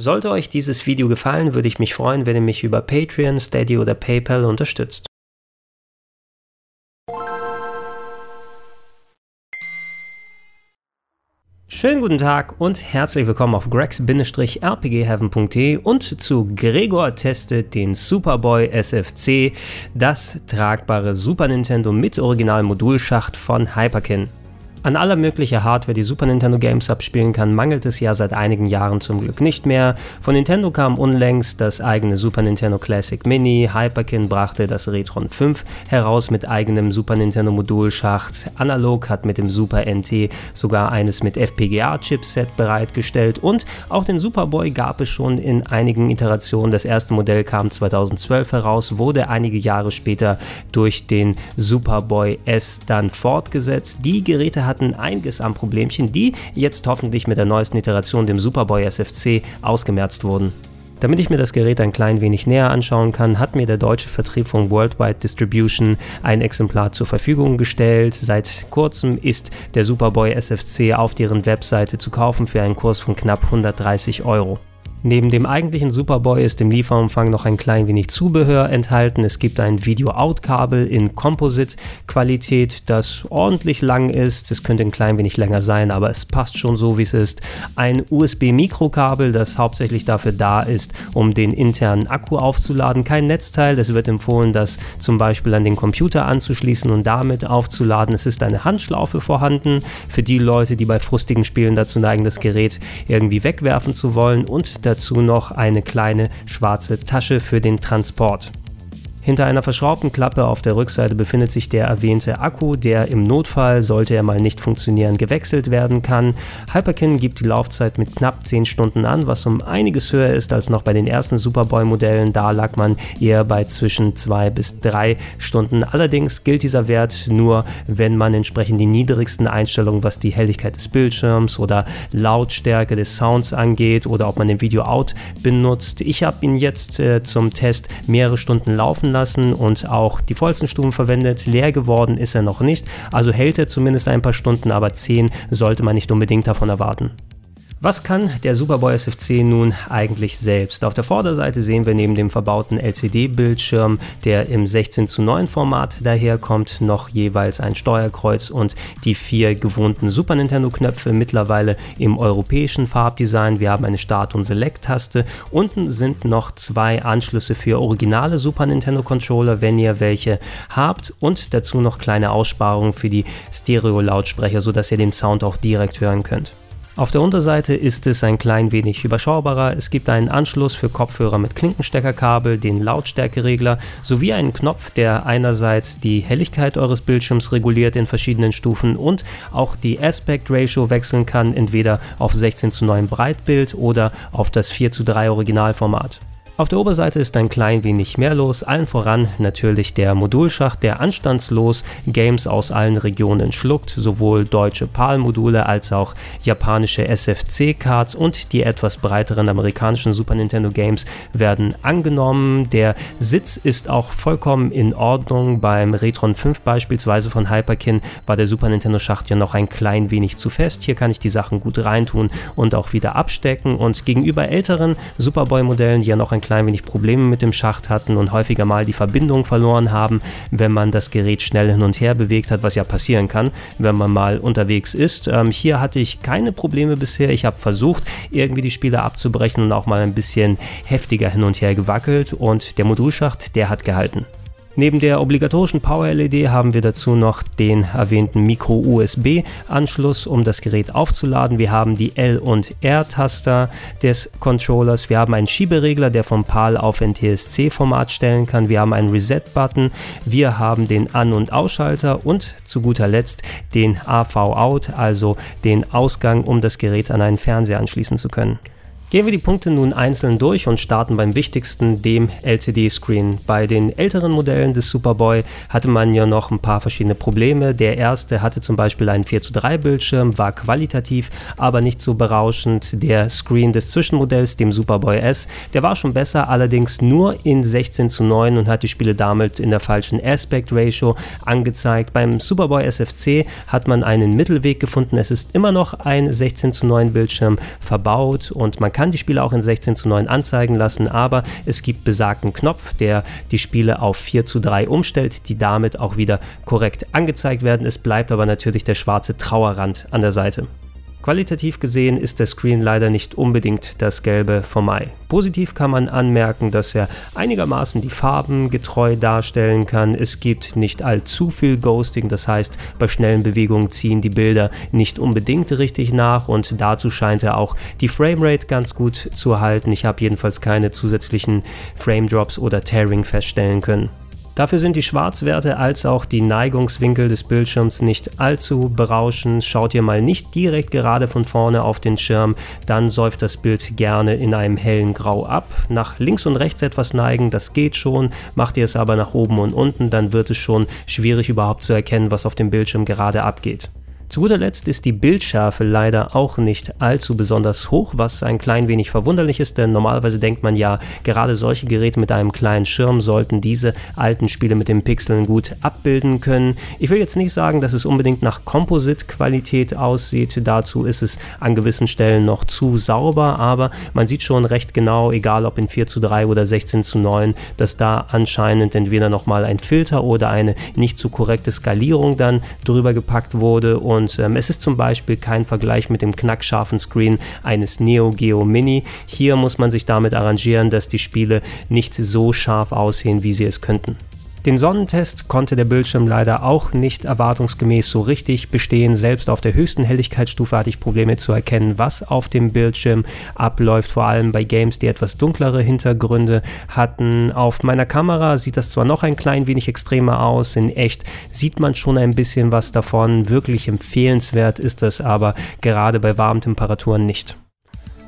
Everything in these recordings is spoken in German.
Sollte euch dieses Video gefallen, würde ich mich freuen, wenn ihr mich über Patreon, Steady oder PayPal unterstützt. Schönen guten Tag und herzlich willkommen auf grex-rpgheaven.de und zu Gregor testet den Superboy SFC, das tragbare Super Nintendo mit Original-Modulschacht von Hyperkin. An aller möglicher Hardware, die Super Nintendo Games abspielen kann, mangelt es ja seit einigen Jahren zum Glück nicht mehr. Von Nintendo kam unlängst das eigene Super Nintendo Classic Mini, Hyperkin brachte das Retron 5 heraus mit eigenem Super Nintendo Modulschacht, Analog hat mit dem Super NT sogar eines mit FPGA-Chipset bereitgestellt und auch den Superboy gab es schon in einigen Iterationen. Das erste Modell kam 2012 heraus, wurde einige Jahre später durch den Superboy S dann fortgesetzt. Die Geräte hatten einiges an Problemchen, die jetzt hoffentlich mit der neuesten Iteration, dem Superboy SFC, ausgemerzt wurden. Damit ich mir das Gerät ein klein wenig näher anschauen kann, hat mir der deutsche Vertrieb von Worldwide Distribution ein Exemplar zur Verfügung gestellt. Seit kurzem ist der Superboy SFC auf deren Webseite zu kaufen für einen Kurs von knapp 130 Euro. Neben dem eigentlichen Superboy ist im Lieferumfang noch ein klein wenig Zubehör enthalten. Es gibt ein Video-Out-Kabel in Composite-Qualität, das ordentlich lang ist. Es könnte ein klein wenig länger sein, aber es passt schon so, wie es ist. Ein USB-Mikrokabel, das hauptsächlich dafür da ist, um den internen Akku aufzuladen. Kein Netzteil. Es wird empfohlen, das zum Beispiel an den Computer anzuschließen und damit aufzuladen. Es ist eine Handschlaufe vorhanden für die Leute, die bei frustigen Spielen dazu neigen, das Gerät irgendwie wegwerfen zu wollen und dazu noch eine kleine schwarze Tasche für den Transport. Hinter einer verschraubten Klappe auf der Rückseite befindet sich der erwähnte Akku, der im Notfall, sollte er mal nicht funktionieren, gewechselt werden kann. Hyperkin gibt die Laufzeit mit knapp 10 Stunden an, was um einiges höher ist als noch bei den ersten Superboy-Modellen. Da lag man eher bei zwischen 2 bis 3 Stunden. Allerdings gilt dieser Wert nur, wenn man entsprechend die niedrigsten Einstellungen, was die Helligkeit des Bildschirms oder Lautstärke des Sounds angeht oder ob man den Video-Out benutzt. Ich habe ihn jetzt äh, zum Test mehrere Stunden laufen lassen und auch die vollsten Stufen verwendet. Leer geworden ist er noch nicht, also hält er zumindest ein paar Stunden, aber 10 sollte man nicht unbedingt davon erwarten. Was kann der Superboy SFC nun eigentlich selbst? Auf der Vorderseite sehen wir neben dem verbauten LCD-Bildschirm, der im 16 zu 9 Format daherkommt, noch jeweils ein Steuerkreuz und die vier gewohnten Super Nintendo-Knöpfe, mittlerweile im europäischen Farbdesign. Wir haben eine Start- und Select-Taste. Unten sind noch zwei Anschlüsse für originale Super Nintendo-Controller, wenn ihr welche habt und dazu noch kleine Aussparungen für die Stereo-Lautsprecher, sodass ihr den Sound auch direkt hören könnt. Auf der Unterseite ist es ein klein wenig überschaubarer. Es gibt einen Anschluss für Kopfhörer mit Klinkensteckerkabel, den Lautstärkeregler sowie einen Knopf, der einerseits die Helligkeit eures Bildschirms reguliert in verschiedenen Stufen und auch die Aspect Ratio wechseln kann, entweder auf 16 zu 9 Breitbild oder auf das 4 zu 3 Originalformat. Auf der Oberseite ist ein klein wenig mehr los, allen voran natürlich der Modulschacht, der anstandslos Games aus allen Regionen schluckt, sowohl deutsche PAL-Module als auch japanische SFC-Cards und die etwas breiteren amerikanischen Super Nintendo Games werden angenommen. Der Sitz ist auch vollkommen in Ordnung. Beim Retron 5 beispielsweise von Hyperkin war der Super Nintendo Schacht ja noch ein klein wenig zu fest. Hier kann ich die Sachen gut reintun und auch wieder abstecken und gegenüber älteren Superboy-Modellen, die ja noch ein klein wenig Probleme mit dem Schacht hatten und häufiger mal die Verbindung verloren haben, wenn man das Gerät schnell hin und her bewegt hat, was ja passieren kann, wenn man mal unterwegs ist. Ähm, hier hatte ich keine Probleme bisher. Ich habe versucht, irgendwie die Spiele abzubrechen und auch mal ein bisschen heftiger hin und her gewackelt und der Modulschacht, der hat gehalten. Neben der obligatorischen Power-LED haben wir dazu noch den erwähnten Micro-USB-Anschluss, um das Gerät aufzuladen. Wir haben die L- und R-Taster des Controllers. Wir haben einen Schieberegler, der vom PAL auf NTSC-Format stellen kann. Wir haben einen Reset-Button. Wir haben den An- und Ausschalter und zu guter Letzt den AV-Out, also den Ausgang, um das Gerät an einen Fernseher anschließen zu können. Gehen wir die Punkte nun einzeln durch und starten beim wichtigsten, dem LCD-Screen. Bei den älteren Modellen des Superboy hatte man ja noch ein paar verschiedene Probleme. Der erste hatte zum Beispiel einen 4 zu 3 Bildschirm, war qualitativ, aber nicht so berauschend. Der Screen des Zwischenmodells, dem Superboy S, der war schon besser, allerdings nur in 16 zu 9 und hat die Spiele damit in der falschen Aspect Ratio angezeigt. Beim Superboy SFC hat man einen Mittelweg gefunden. Es ist immer noch ein 16 zu 9 Bildschirm verbaut und man kann kann die Spiele auch in 16 zu 9 anzeigen lassen, aber es gibt besagten Knopf, der die Spiele auf 4 zu 3 umstellt, die damit auch wieder korrekt angezeigt werden. Es bleibt aber natürlich der schwarze Trauerrand an der Seite. Qualitativ gesehen ist der Screen leider nicht unbedingt das Gelbe vom Ei. Positiv kann man anmerken, dass er einigermaßen die Farben getreu darstellen kann. Es gibt nicht allzu viel Ghosting, das heißt, bei schnellen Bewegungen ziehen die Bilder nicht unbedingt richtig nach und dazu scheint er auch die Framerate ganz gut zu halten. Ich habe jedenfalls keine zusätzlichen Frame Drops oder Tearing feststellen können. Dafür sind die Schwarzwerte als auch die Neigungswinkel des Bildschirms nicht allzu berauschend. Schaut ihr mal nicht direkt gerade von vorne auf den Schirm, dann säuft das Bild gerne in einem hellen Grau ab. Nach links und rechts etwas neigen, das geht schon. Macht ihr es aber nach oben und unten, dann wird es schon schwierig überhaupt zu erkennen, was auf dem Bildschirm gerade abgeht. Zu guter Letzt ist die Bildschärfe leider auch nicht allzu besonders hoch, was ein klein wenig verwunderlich ist, denn normalerweise denkt man ja, gerade solche Geräte mit einem kleinen Schirm sollten diese alten Spiele mit den Pixeln gut abbilden können. Ich will jetzt nicht sagen, dass es unbedingt nach Composite-Qualität aussieht, dazu ist es an gewissen Stellen noch zu sauber, aber man sieht schon recht genau, egal ob in 4 zu 3 oder 16 zu 9, dass da anscheinend entweder nochmal ein Filter oder eine nicht zu korrekte Skalierung dann drüber gepackt wurde und und ähm, es ist zum Beispiel kein Vergleich mit dem knackscharfen Screen eines Neo Geo Mini. Hier muss man sich damit arrangieren, dass die Spiele nicht so scharf aussehen, wie sie es könnten. Den Sonnentest konnte der Bildschirm leider auch nicht erwartungsgemäß so richtig bestehen. Selbst auf der höchsten Helligkeitsstufe hatte ich Probleme zu erkennen, was auf dem Bildschirm abläuft, vor allem bei Games, die etwas dunklere Hintergründe hatten. Auf meiner Kamera sieht das zwar noch ein klein wenig extremer aus, in echt sieht man schon ein bisschen was davon. Wirklich empfehlenswert ist das aber gerade bei warmen Temperaturen nicht.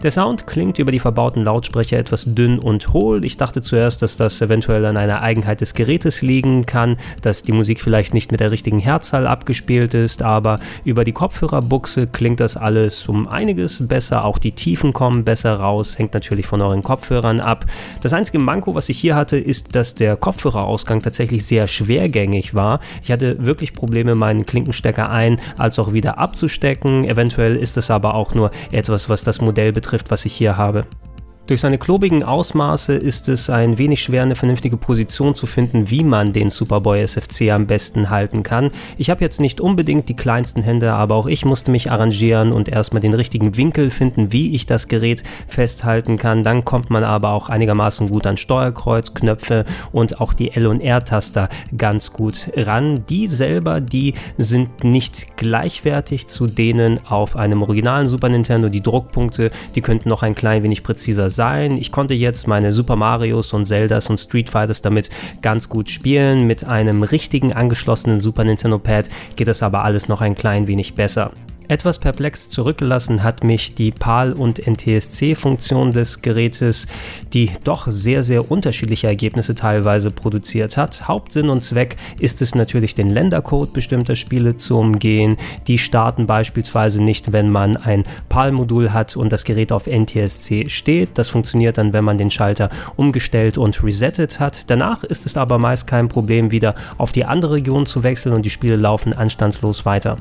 Der Sound klingt über die verbauten Lautsprecher etwas dünn und hohl. Ich dachte zuerst, dass das eventuell an einer Eigenheit des Gerätes liegen kann, dass die Musik vielleicht nicht mit der richtigen Herzzahl abgespielt ist, aber über die Kopfhörerbuchse klingt das alles um einiges besser. Auch die Tiefen kommen besser raus, hängt natürlich von euren Kopfhörern ab. Das einzige Manko, was ich hier hatte, ist, dass der Kopfhörerausgang tatsächlich sehr schwergängig war. Ich hatte wirklich Probleme, meinen Klinkenstecker ein als auch wieder abzustecken. Eventuell ist es aber auch nur etwas, was das Modell betrifft betrifft, was ich hier habe. Durch seine klobigen Ausmaße ist es ein wenig schwer, eine vernünftige Position zu finden, wie man den Superboy SFC am besten halten kann. Ich habe jetzt nicht unbedingt die kleinsten Hände, aber auch ich musste mich arrangieren und erstmal den richtigen Winkel finden, wie ich das Gerät festhalten kann. Dann kommt man aber auch einigermaßen gut an Steuerkreuz, Knöpfe und auch die L- und R-Taster ganz gut ran. Die selber, die sind nicht gleichwertig zu denen auf einem originalen Super Nintendo. Die Druckpunkte, die könnten noch ein klein wenig präziser sein sein. Ich konnte jetzt meine Super Marios und Zeldas und Street Fighters damit ganz gut spielen. Mit einem richtigen angeschlossenen Super Nintendo Pad geht das aber alles noch ein klein wenig besser. Etwas perplex zurückgelassen hat mich die PAL- und NTSC-Funktion des Gerätes, die doch sehr, sehr unterschiedliche Ergebnisse teilweise produziert hat. Hauptsinn und Zweck ist es natürlich, den Ländercode bestimmter Spiele zu umgehen. Die starten beispielsweise nicht, wenn man ein PAL-Modul hat und das Gerät auf NTSC steht. Das funktioniert dann, wenn man den Schalter umgestellt und resettet hat. Danach ist es aber meist kein Problem, wieder auf die andere Region zu wechseln und die Spiele laufen anstandslos weiter.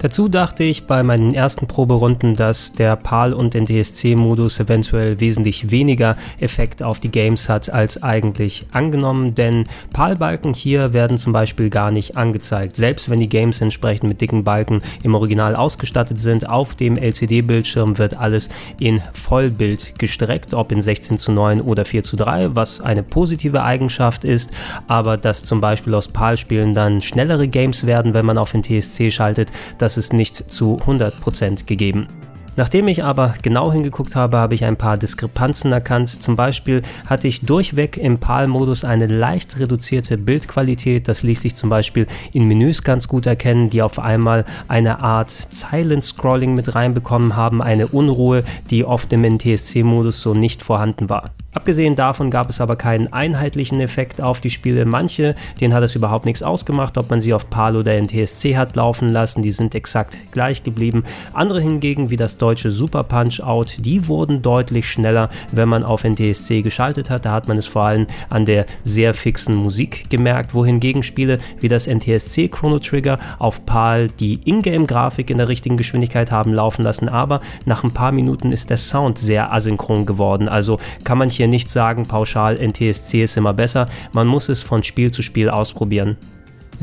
Dazu dachte ich bei meinen ersten Proberunden, dass der PAL- und NTSC-Modus eventuell wesentlich weniger Effekt auf die Games hat als eigentlich angenommen, denn PAL-Balken hier werden zum Beispiel gar nicht angezeigt. Selbst wenn die Games entsprechend mit dicken Balken im Original ausgestattet sind, auf dem LCD-Bildschirm wird alles in Vollbild gestreckt, ob in 16 zu 9 oder 4 zu 3, was eine positive Eigenschaft ist, aber dass zum Beispiel aus PAL-Spielen dann schnellere Games werden, wenn man auf den TSC schaltet, das das ist nicht zu 100% gegeben. Nachdem ich aber genau hingeguckt habe, habe ich ein paar Diskrepanzen erkannt. Zum Beispiel hatte ich durchweg im PAL-Modus eine leicht reduzierte Bildqualität. Das ließ sich zum Beispiel in Menüs ganz gut erkennen, die auf einmal eine Art Silent-Scrolling mit reinbekommen haben, eine Unruhe, die oft im NTSC-Modus so nicht vorhanden war. Abgesehen davon gab es aber keinen einheitlichen Effekt auf die Spiele. Manche, denen hat es überhaupt nichts ausgemacht, ob man sie auf PAL oder NTSC hat laufen lassen, die sind exakt gleich geblieben. Andere hingegen, wie das deutsche Super Punch Out, die wurden deutlich schneller, wenn man auf NTSC geschaltet hat. Da hat man es vor allem an der sehr fixen Musik gemerkt, wohingegen Spiele wie das NTSC Chrono Trigger auf PAL die Ingame-Grafik in der richtigen Geschwindigkeit haben laufen lassen, aber nach ein paar Minuten ist der Sound sehr asynchron geworden. Also kann man hier nicht sagen, pauschal NTSC ist immer besser. Man muss es von Spiel zu Spiel ausprobieren.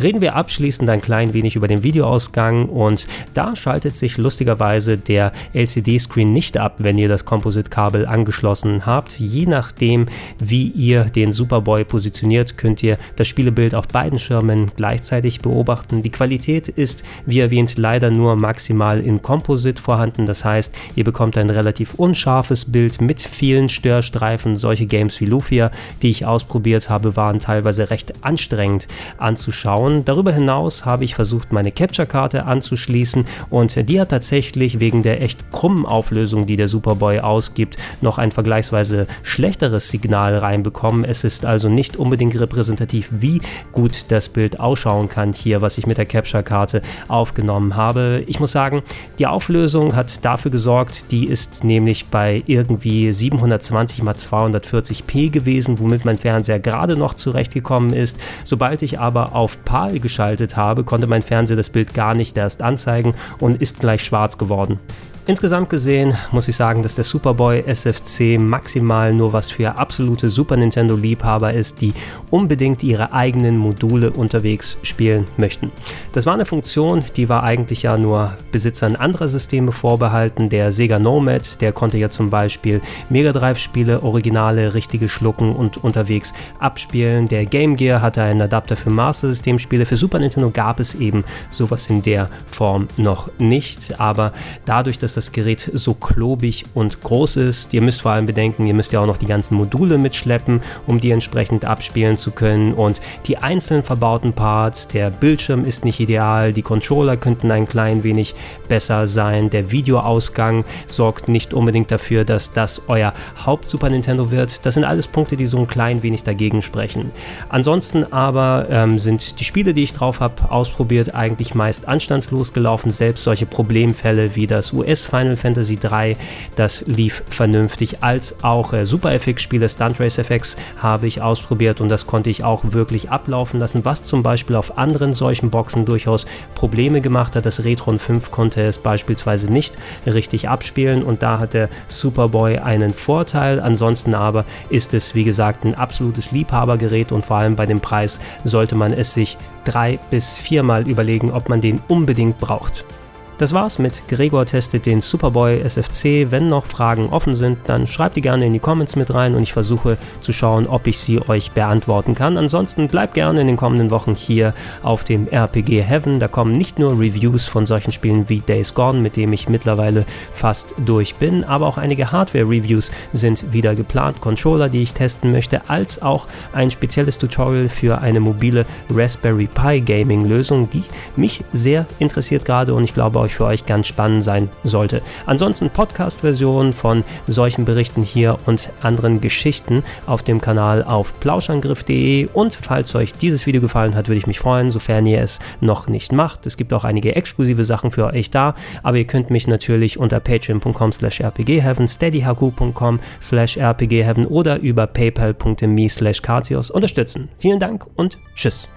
Reden wir abschließend ein klein wenig über den Videoausgang und da schaltet sich lustigerweise der LCD-Screen nicht ab, wenn ihr das Composite-Kabel angeschlossen habt. Je nachdem, wie ihr den Superboy positioniert, könnt ihr das Spielebild auf beiden Schirmen gleichzeitig beobachten. Die Qualität ist, wie erwähnt, leider nur maximal in Composite vorhanden. Das heißt, ihr bekommt ein relativ unscharfes Bild mit vielen Störstreifen. Solche Games wie Lufia, die ich ausprobiert habe, waren teilweise recht anstrengend anzuschauen bauen. Darüber hinaus habe ich versucht, meine Capture-Karte anzuschließen und die hat tatsächlich wegen der echt krummen Auflösung, die der Superboy ausgibt, noch ein vergleichsweise schlechteres Signal reinbekommen. Es ist also nicht unbedingt repräsentativ, wie gut das Bild ausschauen kann hier, was ich mit der Capture-Karte aufgenommen habe. Ich muss sagen, die Auflösung hat dafür gesorgt, die ist nämlich bei irgendwie 720 x 240p gewesen, womit mein Fernseher gerade noch zurechtgekommen ist. Sobald ich aber auf PAL geschaltet habe, konnte mein Fernseher das Bild gar nicht erst anzeigen und ist gleich schwarz geworden. Insgesamt gesehen muss ich sagen, dass der Superboy SFC maximal nur was für absolute Super Nintendo-Liebhaber ist, die unbedingt ihre eigenen Module unterwegs spielen möchten. Das war eine Funktion, die war eigentlich ja nur Besitzern anderer Systeme vorbehalten. Der Sega Nomad, der konnte ja zum Beispiel Mega Drive-Spiele, Originale, richtige schlucken und unterwegs abspielen. Der Game Gear hatte einen Adapter für Master System-Spiele. Für Super Nintendo gab es eben sowas in der Form noch nicht, aber dadurch, dass das Gerät so klobig und groß ist. Ihr müsst vor allem bedenken, ihr müsst ja auch noch die ganzen Module mitschleppen, um die entsprechend abspielen zu können. Und die einzeln verbauten Parts, der Bildschirm ist nicht ideal, die Controller könnten ein klein wenig besser sein, der Videoausgang sorgt nicht unbedingt dafür, dass das euer Haupt-Super Nintendo wird. Das sind alles Punkte, die so ein klein wenig dagegen sprechen. Ansonsten aber ähm, sind die Spiele, die ich drauf habe, ausprobiert, eigentlich meist anstandslos gelaufen. Selbst solche Problemfälle wie das US Final Fantasy 3, das lief vernünftig, als auch äh, Super FX-Spiele Stunt Race FX habe ich ausprobiert und das konnte ich auch wirklich ablaufen lassen, was zum Beispiel auf anderen solchen Boxen durchaus Probleme gemacht hat. Das Retron 5 konnte es beispielsweise nicht richtig abspielen und da hat der Superboy einen Vorteil. Ansonsten aber ist es, wie gesagt, ein absolutes Liebhabergerät und vor allem bei dem Preis sollte man es sich drei bis viermal überlegen, ob man den unbedingt braucht. Das war's mit Gregor testet den Superboy SFC. Wenn noch Fragen offen sind, dann schreibt die gerne in die Comments mit rein und ich versuche zu schauen, ob ich sie euch beantworten kann. Ansonsten bleibt gerne in den kommenden Wochen hier auf dem RPG Heaven. Da kommen nicht nur Reviews von solchen Spielen wie Days Gone, mit dem ich mittlerweile fast durch bin, aber auch einige Hardware-Reviews sind wieder geplant. Controller, die ich testen möchte, als auch ein spezielles Tutorial für eine mobile Raspberry Pi Gaming-Lösung, die mich sehr interessiert gerade und ich glaube euch für euch ganz spannend sein sollte. Ansonsten Podcast-Versionen von solchen Berichten hier und anderen Geschichten auf dem Kanal auf plauschangriff.de und falls euch dieses Video gefallen hat, würde ich mich freuen, sofern ihr es noch nicht macht. Es gibt auch einige exklusive Sachen für euch da, aber ihr könnt mich natürlich unter patreon.com slash rpgheaven, steadyhq.com slash rpgheaven oder über paypal.me slash unterstützen. Vielen Dank und tschüss.